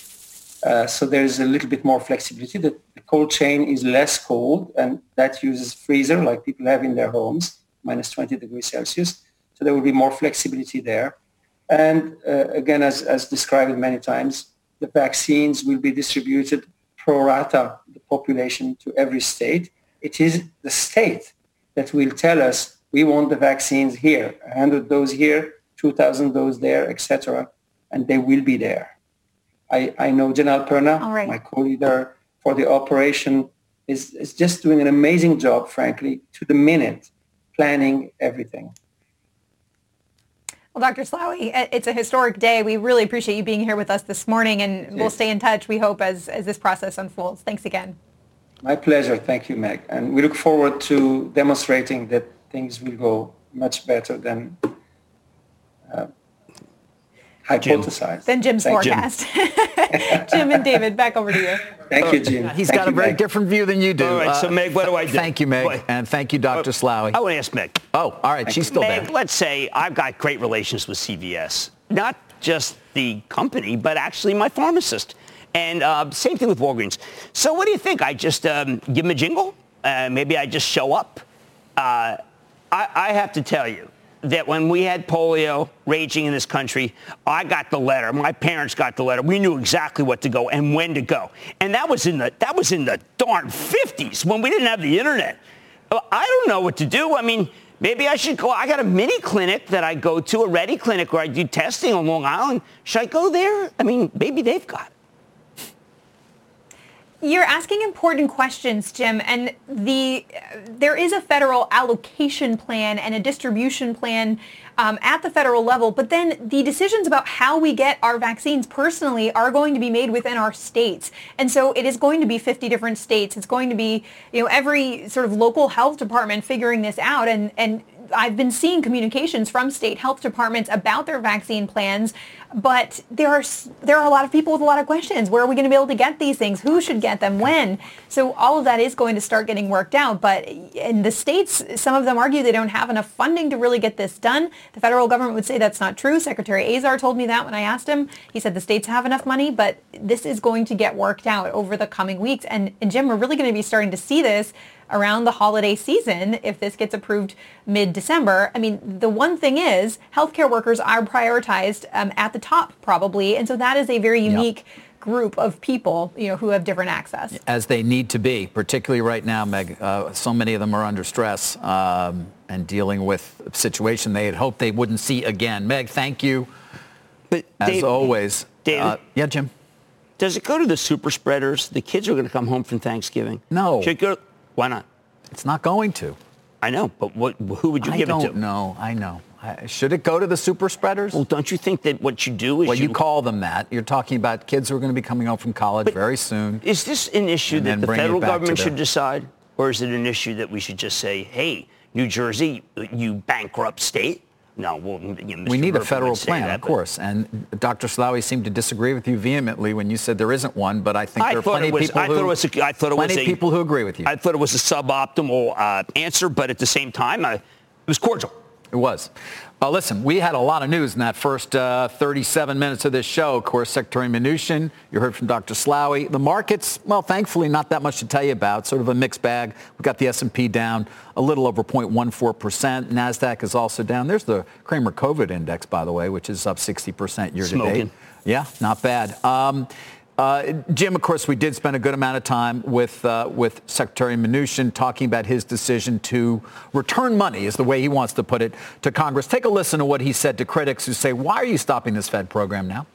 Uh, so there's a little bit more flexibility. The, the, cold chain is less cold, and that uses freezer like people have in their homes, minus 20 degrees Celsius. So there will be more flexibility there. And uh, again, as, as described many times, the vaccines will be distributed pro rata the population to every state. It is the state that will tell us we want the vaccines here, 100 doses here, 2,000 doses there, etc., and they will be there. I, I know General Perna, right. my co-leader for the operation, is, is just doing an amazing job, frankly, to the minute, planning everything. Well, Dr. Slaoui, it's a historic day. We really appreciate you being here with us this morning, and we'll stay in touch, we hope, as, as this process unfolds. Thanks again. My pleasure. Thank you, Meg. And we look forward to demonstrating that things will go much better than uh, hypothesized. Than Jim's Thank forecast. Jim. *laughs* Jim. and David, back over to you. Thank you, Jim. He's thank got you, a very Meg. different view than you do. All right, so uh, Meg, what do I do? Thank you, Meg, and thank you, Dr. Uh, Slaoui. I want to ask Meg. Oh, all right, thank she's still Meg, there. let's say I've got great relations with CVS, not just the company, but actually my pharmacist. And uh, same thing with Walgreens. So what do you think? I just um, give them a jingle? Uh, maybe I just show up? Uh, I, I have to tell you, that when we had polio raging in this country, I got the letter. My parents got the letter. We knew exactly what to go and when to go. And that was in the that was in the darn 50s when we didn't have the internet. I don't know what to do. I mean, maybe I should go. I got a mini clinic that I go to, a ready clinic where I do testing on Long Island. Should I go there? I mean, maybe they've got it. You're asking important questions, Jim, and the there is a federal allocation plan and a distribution plan um, at the federal level, but then the decisions about how we get our vaccines personally are going to be made within our states. And so it is going to be 50 different states. It's going to be, you know, every sort of local health department figuring this out and, and I've been seeing communications from state health departments about their vaccine plans, but there are there are a lot of people with a lot of questions. Where are we going to be able to get these things? Who should get them? When? So all of that is going to start getting worked out. But in the states, some of them argue they don't have enough funding to really get this done. The federal government would say that's not true. Secretary Azar told me that when I asked him. He said the states have enough money, but this is going to get worked out over the coming weeks. And, and Jim, we're really going to be starting to see this around the holiday season if this gets approved mid-December. I mean, the one thing is healthcare workers are prioritized um, at the top probably, and so that is a very unique yep group of people, you know, who have different access. As they need to be, particularly right now, Meg. Uh, so many of them are under stress um, and dealing with a situation they had hoped they wouldn't see again. Meg, thank you. But as Dave, always. Dave, uh, yeah, Jim. Does it go to the super spreaders? The kids are going to come home from Thanksgiving. No. Should go, why not? It's not going to. I know, but what, who would you I give it to? I don't know. I know. Uh, should it go to the super spreaders? Well, don't you think that what you do is well, you, you call them that. You're talking about kids who are going to be coming home from college but very soon. Is this an issue that the federal government should decide, or is it an issue that we should just say, "Hey, New Jersey, uh, you bankrupt state, no, well, you know, we need Murphy a federal plan, that, of course. And Dr. Slaoui seemed to disagree with you vehemently when you said there isn't one, but I think I there are plenty of people I who, it was a, I thought it was a, people who agree with you. I thought it was a suboptimal uh, answer, but at the same time, I, it was cordial. It was. Uh, listen, we had a lot of news in that first uh, 37 minutes of this show. Of course, Secretary Mnuchin, you heard from Dr. Slaoui. The markets, well, thankfully, not that much to tell you about. Sort of a mixed bag. We've got the S&P down a little over 0.14%. NASDAQ is also down. There's the Cramer COVID index, by the way, which is up 60% year to date. Yeah, not bad. Um, uh, Jim, of course, we did spend a good amount of time with uh, with Secretary Mnuchin talking about his decision to return money, is the way he wants to put it, to Congress. Take a listen to what he said to critics who say, "Why are you stopping this Fed program now?"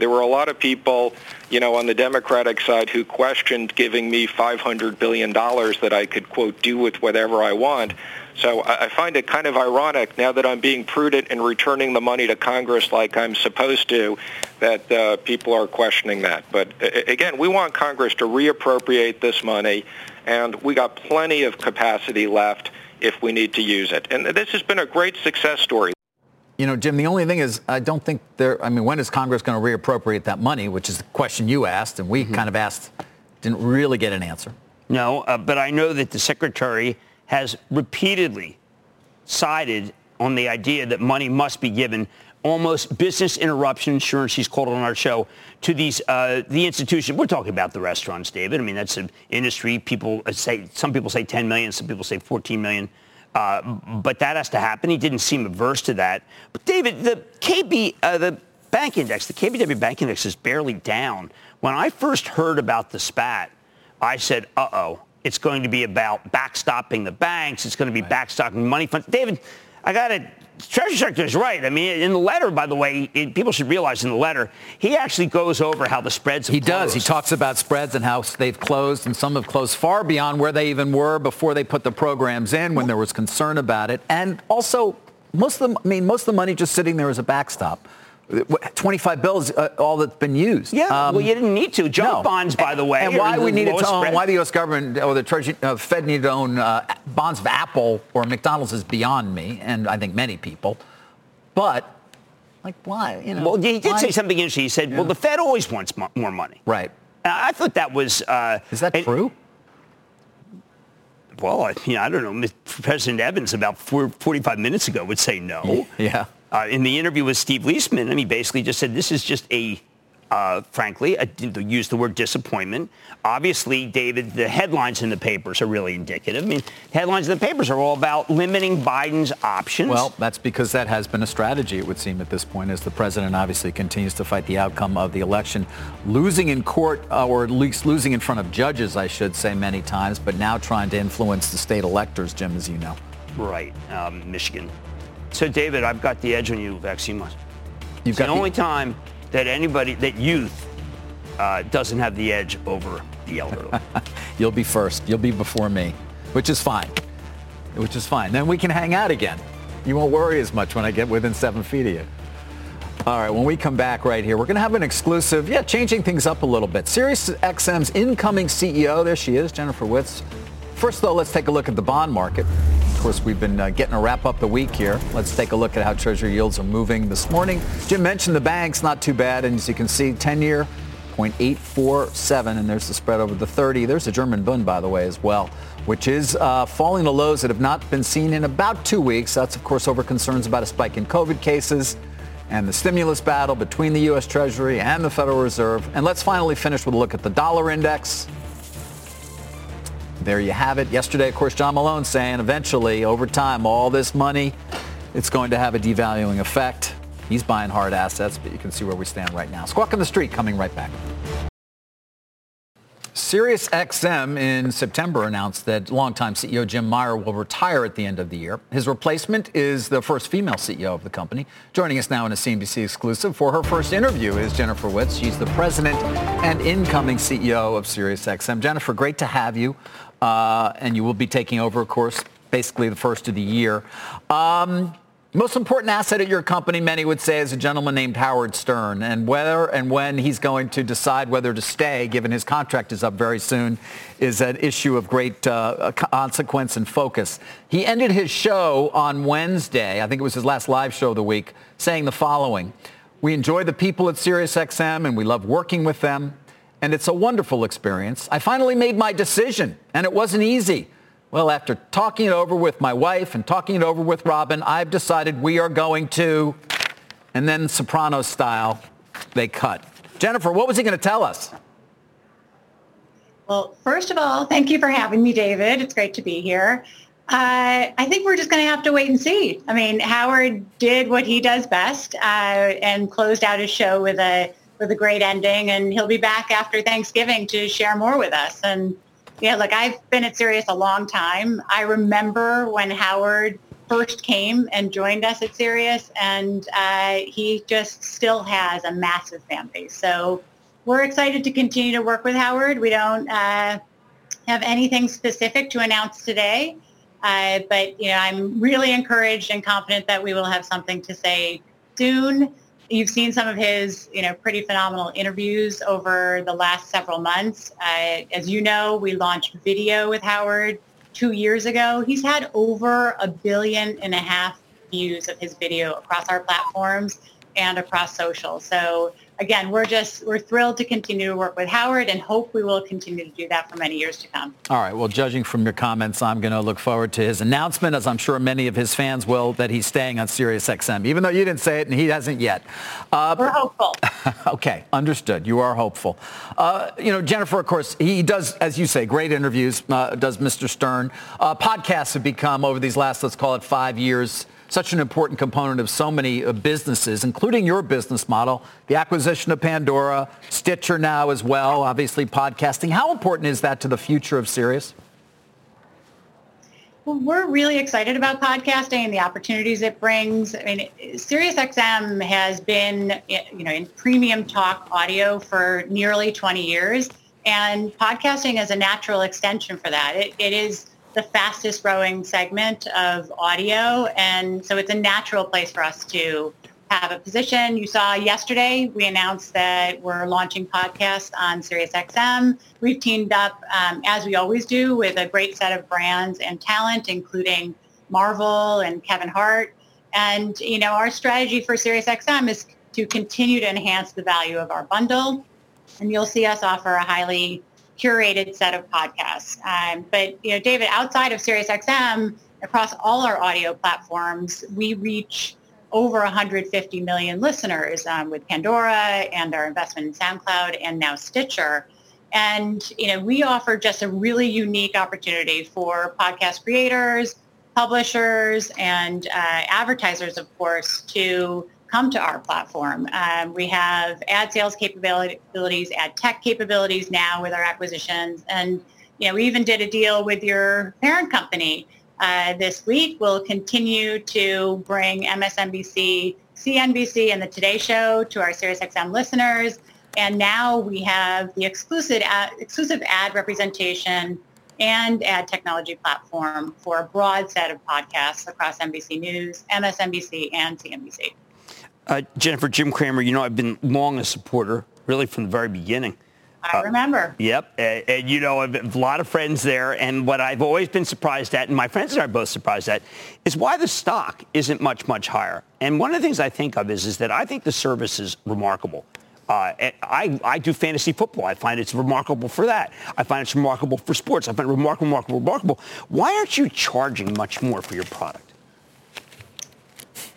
There were a lot of people, you know, on the Democratic side who questioned giving me $500 billion that I could, quote, do with whatever I want. So I find it kind of ironic now that I'm being prudent in returning the money to Congress like I'm supposed to, that uh, people are questioning that. But again, we want Congress to reappropriate this money, and we got plenty of capacity left if we need to use it. And this has been a great success story. You know, Jim, the only thing is I don't think there, I mean, when is Congress going to reappropriate that money, which is the question you asked, and we mm-hmm. kind of asked, didn't really get an answer. No, uh, but I know that the secretary has repeatedly sided on the idea that money must be given almost business interruption insurance, she's called it on our show, to these uh, the institution. We're talking about the restaurants, David. I mean, that's an industry. People say some people say 10 million, some people say 14 million. Uh, but that has to happen. He didn't seem averse to that. But David, the KB, uh, the bank index, the KBW bank index is barely down. When I first heard about the spat, I said, "Uh-oh, it's going to be about backstopping the banks. It's going to be right. backstopping money funds." David, I got to Treasury Secretary is right. I mean, in the letter, by the way, it, people should realize in the letter, he actually goes over how the spreads He closed. does. He talks about spreads and how they've closed, and some have closed far beyond where they even were before they put the programs in when there was concern about it. And also, most of the, I mean, most of the money just sitting there as a backstop. 25 bills, uh, all that's been used. Yeah, um, well, you didn't need to. Junk no. bonds, by the way. And why we needed to own, why the U.S. government or the Treasury, uh, Fed needed to own uh, bonds of Apple or McDonald's is beyond me, and I think many people. But, like, why? You know, well, he did why? say something interesting. He said, yeah. well, the Fed always wants mo- more money. Right. I thought that was... Uh, is that true? well, I, you know, I don't know. President Evans about four, 45 minutes ago would say no. Yeah. Uh, in the interview with Steve Liesman, I mean, he basically just said this is just a uh, frankly, I use the word disappointment. Obviously, David, the headlines in the papers are really indicative. I mean, headlines in the papers are all about limiting Biden's options. Well, that's because that has been a strategy, it would seem, at this point, as the president obviously continues to fight the outcome of the election, losing in court, uh, or at least losing in front of judges, I should say, many times, but now trying to influence the state electors, Jim, as you know. Right, um, Michigan. So, David, I've got the edge on you, vaccine wise. You've it's got the only time that anybody, that youth uh, doesn't have the edge over the elderly. *laughs* You'll be first. You'll be before me, which is fine. Which is fine. Then we can hang out again. You won't worry as much when I get within seven feet of you. All right, when we come back right here, we're going to have an exclusive, yeah, changing things up a little bit. SiriusXM's incoming CEO, there she is, Jennifer Witz. First, though, let's take a look at the bond market. Of course, we've been uh, getting a wrap up the week here. Let's take a look at how Treasury yields are moving this morning. Jim mentioned the banks, not too bad. And as you can see, 10-year, 0.847, and there's the spread over the 30. There's a German Bund, by the way, as well, which is uh, falling to lows that have not been seen in about two weeks. That's, of course, over concerns about a spike in COVID cases and the stimulus battle between the U.S. Treasury and the Federal Reserve. And let's finally finish with a look at the dollar index. There you have it. Yesterday, of course, John Malone saying eventually, over time, all this money, it's going to have a devaluing effect. He's buying hard assets, but you can see where we stand right now. Squawk on the Street coming right back. SiriusXM in September announced that longtime CEO Jim Meyer will retire at the end of the year. His replacement is the first female CEO of the company. Joining us now in a CNBC exclusive for her first interview is Jennifer Witz. She's the president and incoming CEO of SiriusXM. Jennifer, great to have you uh, and you will be taking over, of course, basically the first of the year. Um, most important asset at your company, many would say, is a gentleman named Howard Stern. And whether and when he's going to decide whether to stay, given his contract is up very soon, is an issue of great uh, consequence and focus. He ended his show on Wednesday, I think it was his last live show of the week, saying the following. We enjoy the people at SiriusXM and we love working with them and it's a wonderful experience. I finally made my decision, and it wasn't easy. Well, after talking it over with my wife and talking it over with Robin, I've decided we are going to, and then soprano style, they cut. Jennifer, what was he going to tell us? Well, first of all, thank you for having me, David. It's great to be here. Uh, I think we're just going to have to wait and see. I mean, Howard did what he does best uh, and closed out his show with a with a great ending, and he'll be back after Thanksgiving to share more with us. And yeah, look, I've been at Sirius a long time. I remember when Howard first came and joined us at Sirius, and uh, he just still has a massive fan base. So we're excited to continue to work with Howard. We don't uh, have anything specific to announce today, uh, but you know, I'm really encouraged and confident that we will have something to say soon you've seen some of his, you know, pretty phenomenal interviews over the last several months. Uh, as you know, we launched video with Howard two years ago. He's had over a billion and a half views of his video across our platforms and across social. So again, we're just we're thrilled to continue to work with Howard and hope we will continue to do that for many years to come. All right. Well, judging from your comments, I'm going to look forward to his announcement, as I'm sure many of his fans will, that he's staying on SiriusXM, even though you didn't say it and he hasn't yet. Uh, we're hopeful. *laughs* okay, understood. You are hopeful. Uh, you know, Jennifer, of course, he does, as you say, great interviews. Uh, does Mr. Stern? Uh, podcasts have become over these last, let's call it, five years such an important component of so many uh, businesses, including your business model, the acquisition of Pandora, Stitcher now as well, obviously podcasting. How important is that to the future of Sirius? Well, we're really excited about podcasting and the opportunities it brings. I mean, SiriusXM has been, you know, in premium talk audio for nearly 20 years, and podcasting is a natural extension for that. it, it is the fastest growing segment of audio. And so it's a natural place for us to have a position. You saw yesterday, we announced that we're launching podcasts on SiriusXM. We've teamed up, um, as we always do, with a great set of brands and talent, including Marvel and Kevin Hart. And, you know, our strategy for SiriusXM is to continue to enhance the value of our bundle. And you'll see us offer a highly curated set of podcasts. Um, but you know, David, outside of SiriusXM, across all our audio platforms, we reach over 150 million listeners um, with Pandora and our investment in SoundCloud and now Stitcher. And you know, we offer just a really unique opportunity for podcast creators, publishers, and uh, advertisers, of course, to come to our platform. Um, we have ad sales capabilities, ad tech capabilities now with our acquisitions. And, you know, we even did a deal with your parent company uh, this week. We'll continue to bring MSNBC, CNBC, and the Today Show to our SiriusXM listeners. And now we have the exclusive ad, exclusive ad representation and ad technology platform for a broad set of podcasts across NBC News, MSNBC, and CNBC. Uh, Jennifer, Jim Cramer, you know, I've been long a supporter, really from the very beginning. I remember. Uh, yep. And, and, you know, I've a lot of friends there. And what I've always been surprised at, and my friends and I are both surprised at, is why the stock isn't much, much higher. And one of the things I think of is, is that I think the service is remarkable. Uh, I, I do fantasy football. I find it's remarkable for that. I find it's remarkable for sports. I find it remarkable, remarkable, remarkable. Why aren't you charging much more for your product?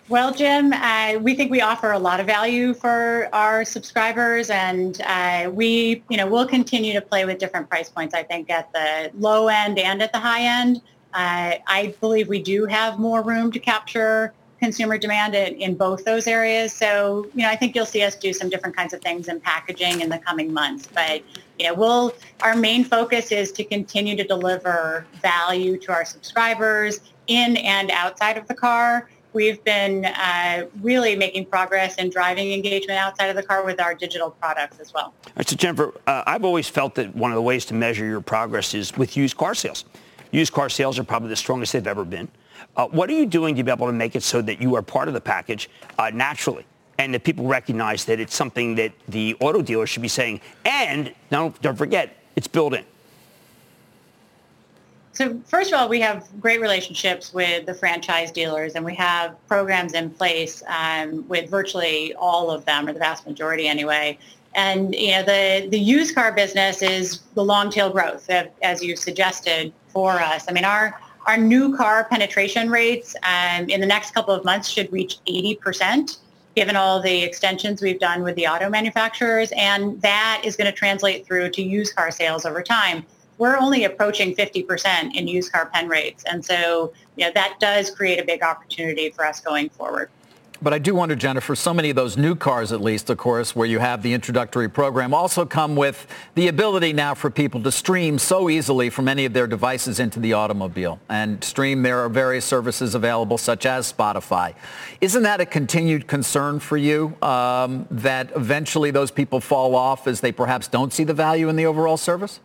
Well, Jim, uh, we think we offer a lot of value for our subscribers, and uh, we, you know, we'll continue to play with different price points. I think at the low end and at the high end, uh, I believe we do have more room to capture consumer demand in, in, both those areas. So, you know, I think you'll see us do some different kinds of things in packaging in the coming months. But, you know, we'll, our main focus is to continue to deliver value to our subscribers in and outside of the car we've been uh, really making progress in driving engagement outside of the car with our digital products as well. All right, so Jennifer, uh, I've always felt that one of the ways to measure your progress is with used car sales. Used car sales are probably the strongest they've ever been. Uh, what are you doing to be able to make it so that you are part of the package uh, naturally? And that people recognize that it's something that the auto dealer should be saying. And don't, don't forget, it's built in. So first of all, we have great relationships with the franchise dealers, and we have programs in place um, with virtually all of them, or the vast majority anyway. And you know, the the used car business is the long tail growth, as you suggested for us. I mean, our our new car penetration rates um, in the next couple of months should reach 80 percent given all the extensions we've done with the auto manufacturers, and that is going to translate through to used car sales over time we're only approaching 50% in used car pen rates. And so, you know, that does create a big opportunity for us going forward. But I do wonder, Jennifer, so many of those new cars, at least, of course, where you have the introductory program, also come with the ability now for people to stream so easily from any of their devices into the automobile and stream. There are various services available, such as Spotify. Isn't that a continued concern for you um, that eventually those people fall off as they perhaps don't see the value in the overall service?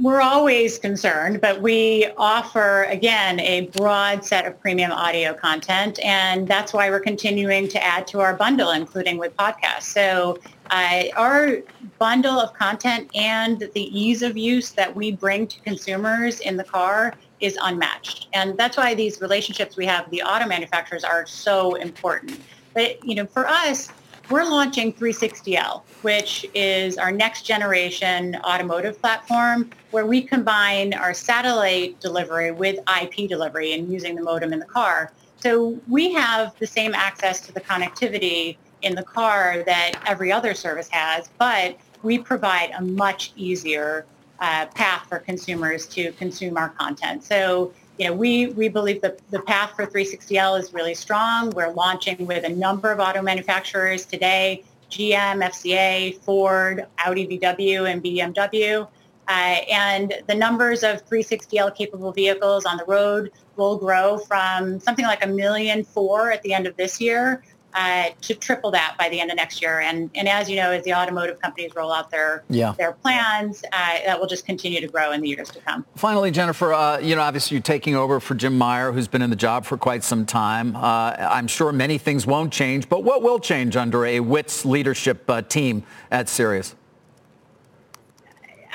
We're always concerned, but we offer, again, a broad set of premium audio content, and that's why we're continuing to add to our bundle, including with podcasts. So uh, our bundle of content and the ease of use that we bring to consumers in the car is unmatched. And that's why these relationships we have with the auto manufacturers are so important. But, you know, for us, we're launching 360L, which is our next generation automotive platform where we combine our satellite delivery with IP delivery and using the modem in the car. So we have the same access to the connectivity in the car that every other service has, but we provide a much easier uh, path for consumers to consume our content. So, you know, we, we believe that the path for 360L is really strong. We're launching with a number of auto manufacturers today, GM, FCA, Ford, Audi VW, and BMW. Uh, and the numbers of 360L capable vehicles on the road will grow from something like a million four at the end of this year uh, to triple that by the end of next year. And, and as you know, as the automotive companies roll out their yeah. their plans, uh, that will just continue to grow in the years to come. Finally, Jennifer, uh, you know, obviously you're taking over for Jim Meyer, who's been in the job for quite some time. Uh, I'm sure many things won't change, but what will change under a Witz leadership uh, team at Sirius?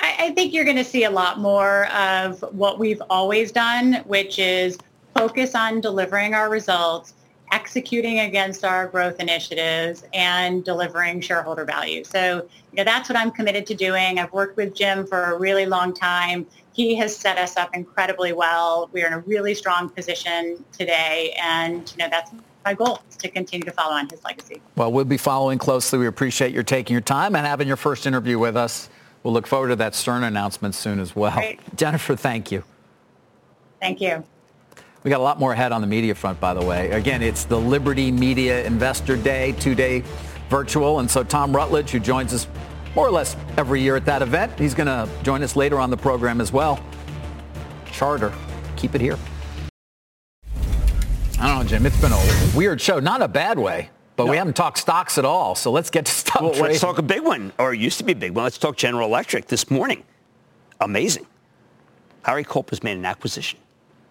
I think you're going to see a lot more of what we've always done, which is focus on delivering our results executing against our growth initiatives and delivering shareholder value. So, you know, that's what I'm committed to doing. I've worked with Jim for a really long time. He has set us up incredibly well. We are in a really strong position today. And, you know, that's my goal is to continue to follow on his legacy. Well, we'll be following closely. We appreciate your taking your time and having your first interview with us. We'll look forward to that Stern announcement soon as well. Great. Jennifer, thank you. Thank you. We got a lot more ahead on the media front, by the way. Again, it's the Liberty Media Investor Day, two-day virtual. And so Tom Rutledge, who joins us more or less every year at that event, he's going to join us later on the program as well. Charter, keep it here. I don't know, Jim. It's been a weird show. Not a bad way. But no. we haven't talked stocks at all, so let's get to stock well, trading. Let's talk a big one, or it used to be a big one. Let's talk General Electric this morning. Amazing. Larry Culp has made an acquisition.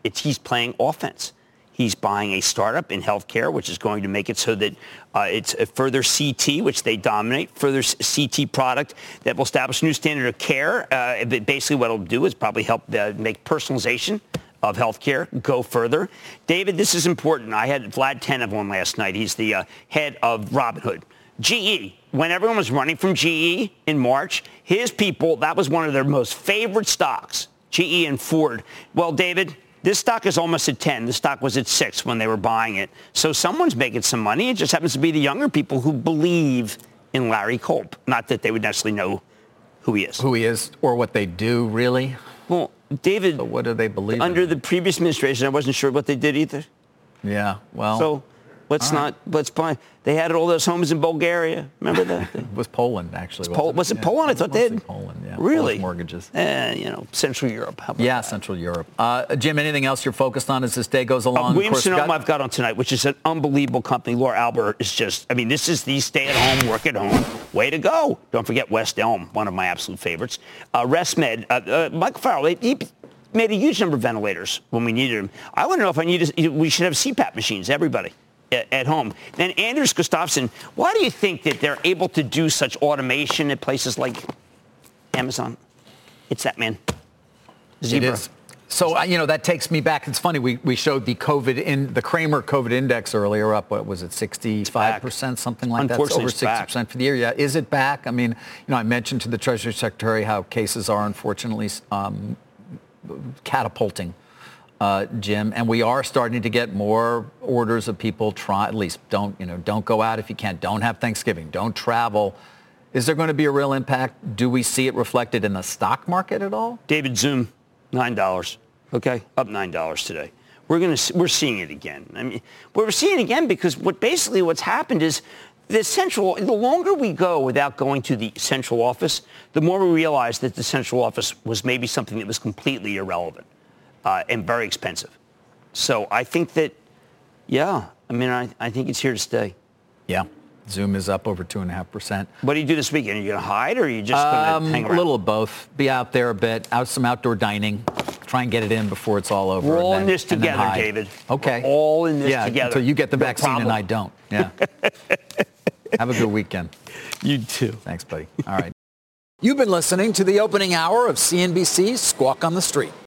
It's he's playing offense. He's buying a startup in healthcare, which is going to make it so that uh, it's a further CT, which they dominate, further CT product that will establish a new standard of care. Uh, basically, what it'll do is probably help uh, make personalization of healthcare go further. David, this is important. I had Vlad Tenev on last night. He's the uh, head of Robinhood. GE, when everyone was running from GE in March, his people, that was one of their most favorite stocks, GE and Ford. Well, David, this stock is almost at 10. The stock was at 6 when they were buying it. So someone's making some money. It just happens to be the younger people who believe in Larry Culp. Not that they would necessarily know who he is. Who he is or what they do, really? Well, David. So what do they believe? Under in? the previous administration, I wasn't sure what they did either. Yeah, well. So let's right. not, let's buy. They had all those homes in Bulgaria. Remember that? *laughs* it was Poland, actually. Was, Pol- it? was it yeah. Poland? I thought they had. Poland, yeah. Really? Polish mortgages. Eh, you know, Central Europe. yeah, that? Central Europe. Uh, Jim, anything else you're focused on as this day goes along? Uh, Sonoma I've got on tonight, which is an unbelievable company. Laura Alber is just, I mean, this is the stay-at-home, work-at-home. Way to go. Don't forget West Elm, one of my absolute favorites. Uh, ResMed, uh, uh, Michael Farrell, he, he made a huge number of ventilators when we needed them. I want to know if I need, to, we should have CPAP machines, everybody at, home. Then Anders Gustafsson, why do you think that they're able to do such automation at places like Amazon? It's that man. Zebra. So, uh, you know, that takes me back. It's funny. We, we showed the COVID in the Cramer COVID index earlier up. What was it? 65%, something like that. It's over 60% for the year. Yeah. Is it back? I mean, you know, I mentioned to the Treasury Secretary how cases are unfortunately um, catapulting uh, Jim, and we are starting to get more orders of people try at least don't you know don't go out if you can't, don't have Thanksgiving, don't travel. Is there going to be a real impact? Do we see it reflected in the stock market at all? David Zoom, nine dollars. Okay, up nine dollars today. We're going to we're seeing it again. I mean, we're seeing it again because what basically what's happened is the central, the longer we go without going to the central office, the more we realize that the central office was maybe something that was completely irrelevant uh, and very expensive. So I think that, yeah, I mean, I, I think it's here to stay. Yeah. Zoom is up over 2.5%. What do you do this weekend? Are you going to hide or are you just going to um, hang around? A little of both. Be out there a bit, out some outdoor dining. Try and get it in before it's all over. We're all then, in this together, David. Okay. We're all in this yeah, together. Until you get the no vaccine problem. and I don't. Yeah. *laughs* Have a good weekend. You too. Thanks, buddy. All right. You've been listening to the opening hour of CNBC's Squawk on the Street.